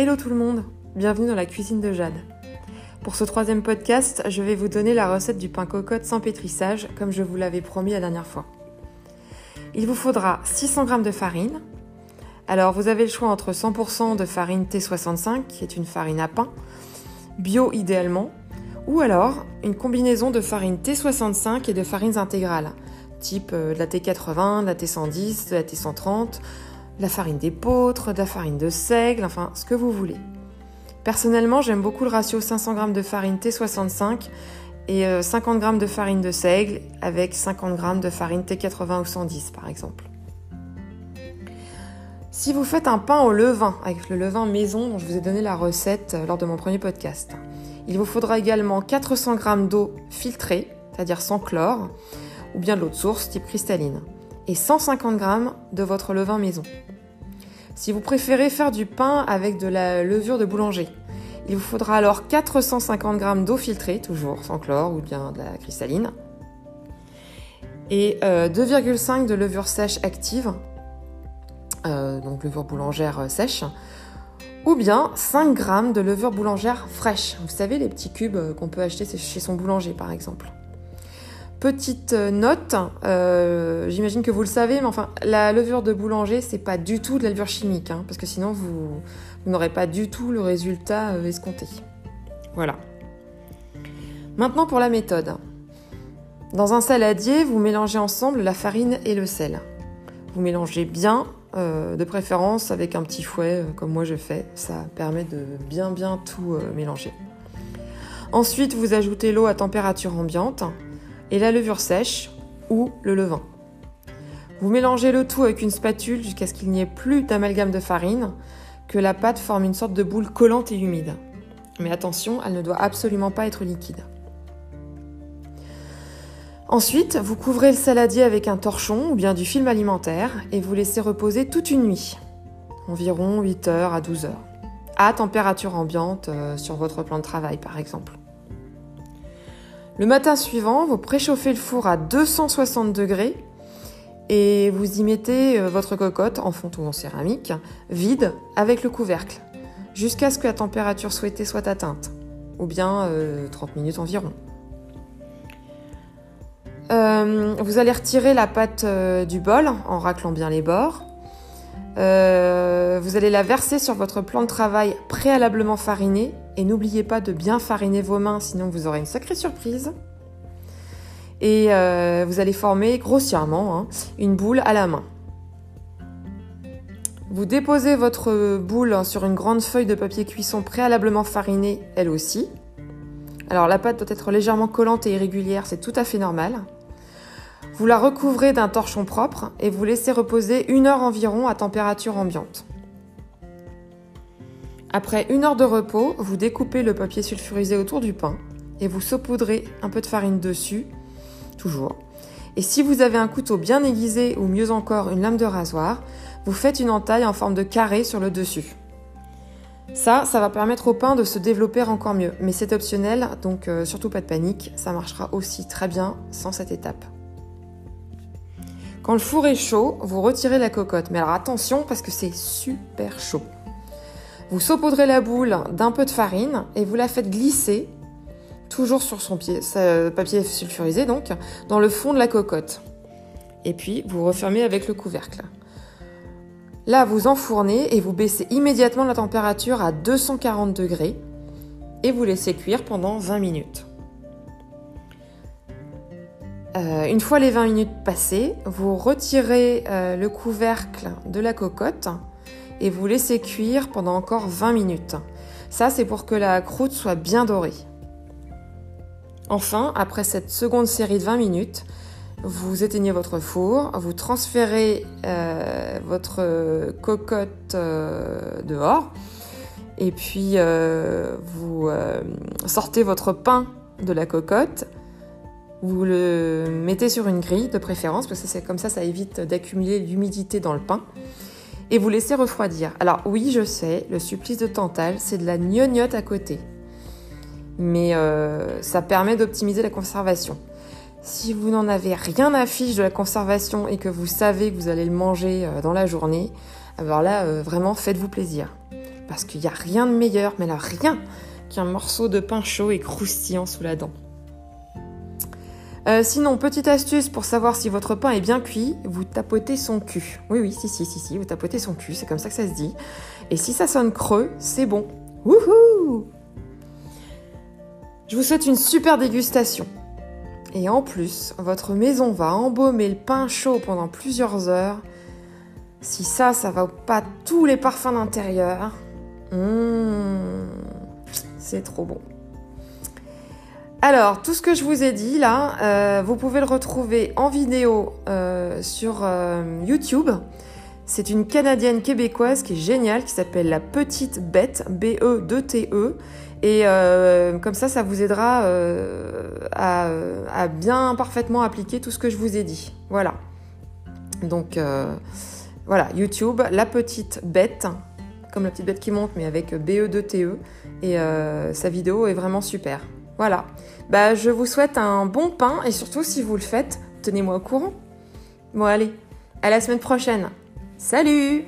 Hello tout le monde, bienvenue dans la cuisine de Jade. Pour ce troisième podcast, je vais vous donner la recette du pain cocotte sans pétrissage, comme je vous l'avais promis la dernière fois. Il vous faudra 600 g de farine. Alors vous avez le choix entre 100% de farine T65, qui est une farine à pain, bio idéalement, ou alors une combinaison de farine T65 et de farines intégrales, type euh, de la T80, de la T110, de la T130, la farine d'épeautre, de la farine de seigle, enfin ce que vous voulez. Personnellement, j'aime beaucoup le ratio 500 g de farine T65 et 50 euh, g de farine de seigle avec 50 g de farine T80 ou 110 par exemple. Si vous faites un pain au levain, avec le levain maison dont je vous ai donné la recette euh, lors de mon premier podcast, il vous faudra également 400 g d'eau filtrée, c'est-à-dire sans chlore, ou bien de l'eau de source type cristalline, et 150 g de votre levain maison. Si vous préférez faire du pain avec de la levure de boulanger, il vous faudra alors 450 g d'eau filtrée, toujours sans chlore ou bien de la cristalline, et 2,5 euh, de levure sèche active, euh, donc levure boulangère euh, sèche, ou bien 5 g de levure boulangère fraîche. Vous savez, les petits cubes qu'on peut acheter chez son boulanger par exemple. Petite euh, note, euh, j'imagine que vous le savez, mais enfin, la levure de boulanger, c'est pas du tout de la levure chimique, hein, parce que sinon vous, n'aurez pas du tout le résultat euh, escompté. Voilà. Maintenant pour la méthode. Dans un saladier, vous mélangez ensemble la farine et le sel. Vous mélangez bien, de préférence avec un petit fouet, comme moi je fais. Ça permet de bien bien tout mélanger. Ensuite, vous ajoutez l'eau à température ambiante et la levure sèche ou le levain. Vous mélangez le tout avec une spatule jusqu'à ce qu'il n'y ait plus d'amalgame de farine, que la pâte forme une sorte de boule collante et humide. Mais attention, elle ne doit absolument pas être liquide. Ensuite, vous couvrez le saladier avec un torchon ou bien du film alimentaire et vous laissez reposer toute une nuit, environ 8 heures à 12 heures, à température ambiante euh, sur votre plan de travail par exemple. Le matin suivant, vous préchauffez le four à 260 degrés et vous y mettez euh, votre cocotte en fonte ou en céramique, vide, avec le couvercle, jusqu'à ce que la température souhaitée soit atteinte, ou bien 30 euh, minutes environ. Euh, vous allez retirer la pâte du bol en raclant bien les bords. Vous allez la verser sur votre plan de travail préalablement fariné et n'oubliez pas de bien fariner vos mains, sinon vous aurez une sacrée surprise. Et euh, vous allez former grossièrement hein, une boule à la main. Vous déposez votre boule sur une grande feuille de papier cuisson préalablement farinée, elle aussi. Alors la pâte doit être légèrement collante et irrégulière, c'est tout à fait normal. Vous la recouvrez d'un torchon propre et vous laissez reposer une heure environ à température ambiante. Après une heure de repos, vous découpez le papier sulfurisé autour du pain et vous saupoudrez un peu de farine dessus, toujours. Et si vous avez un couteau bien aiguisé ou mieux encore une lame de rasoir, vous faites une entaille en forme de carré sur le dessus. Ça, ça va permettre au pain de se développer encore mieux, mais c'est optionnel, donc euh, surtout pas de panique, ça marchera aussi très bien sans cette étape. Quand le four est chaud, vous retirez la cocotte, mais alors attention parce que c'est super chaud. Vous saupoudrez la boule d'un peu de farine et vous la faites glisser, toujours sur son pied, papier sulfurisé donc, dans le fond de la cocotte. Et puis vous refermez avec le couvercle. Là, vous enfournez et vous baissez immédiatement la température à 240 degrés et vous laissez cuire pendant 20 minutes. Euh, une fois les 20 minutes passées, vous retirez euh, le couvercle de la cocotte et vous laissez cuire pendant encore 20 minutes. Ça, c'est pour que la croûte soit bien dorée. Enfin, après cette seconde série de 20 minutes, vous éteignez votre four, vous transférez euh, votre cocotte euh, dehors, et puis euh, vous sortez votre pain de la cocotte, vous le mettez sur une grille de préférence, parce que c'est comme ça, ça évite d'accumuler l'humidité dans le pain et vous laissez refroidir. Alors oui, je sais, le supplice de Tantal, c'est de la gnognotte à côté. Mais euh, ça permet d'optimiser la conservation. Si vous n'en avez rien à de la conservation et que vous savez que vous allez le manger euh, dans la journée, alors là, euh, vraiment, faites-vous plaisir. Parce qu'il n'y a rien de meilleur, mais là, rien qu'un morceau de pain chaud et croustillant sous la dent. Euh, sinon, petite astuce pour savoir si votre pain est bien cuit, vous tapotez son cul. Oui, oui, si, si, si, si, vous tapotez son cul, c'est comme ça que ça se dit. Et si ça sonne creux, c'est bon. Wouhou Je vous souhaite une super dégustation. Et en plus, votre maison va embaumer le pain chaud pendant plusieurs heures. Si ça, ça va pas tous les parfums d'intérieur. Mmh, c'est trop bon. Alors, tout ce que je vous ai dit là, euh, vous pouvez le retrouver en vidéo euh, sur euh, YouTube. C'est une Canadienne québécoise qui est géniale, qui s'appelle La Petite Bête, B-E-2-T-E. E. Et comme ça, ça vous aidera à, bien parfaitement appliquer tout ce que je vous ai dit. Voilà. Donc, voilà, YouTube, La Petite Bête, comme la petite bête qui monte, mais avec BE2TE. E. Et sa vidéo est vraiment super. Voilà. Bah, je vous souhaite un bon pain et surtout, si vous le faites, tenez-moi au courant. Bon, allez, à la semaine prochaine. Salut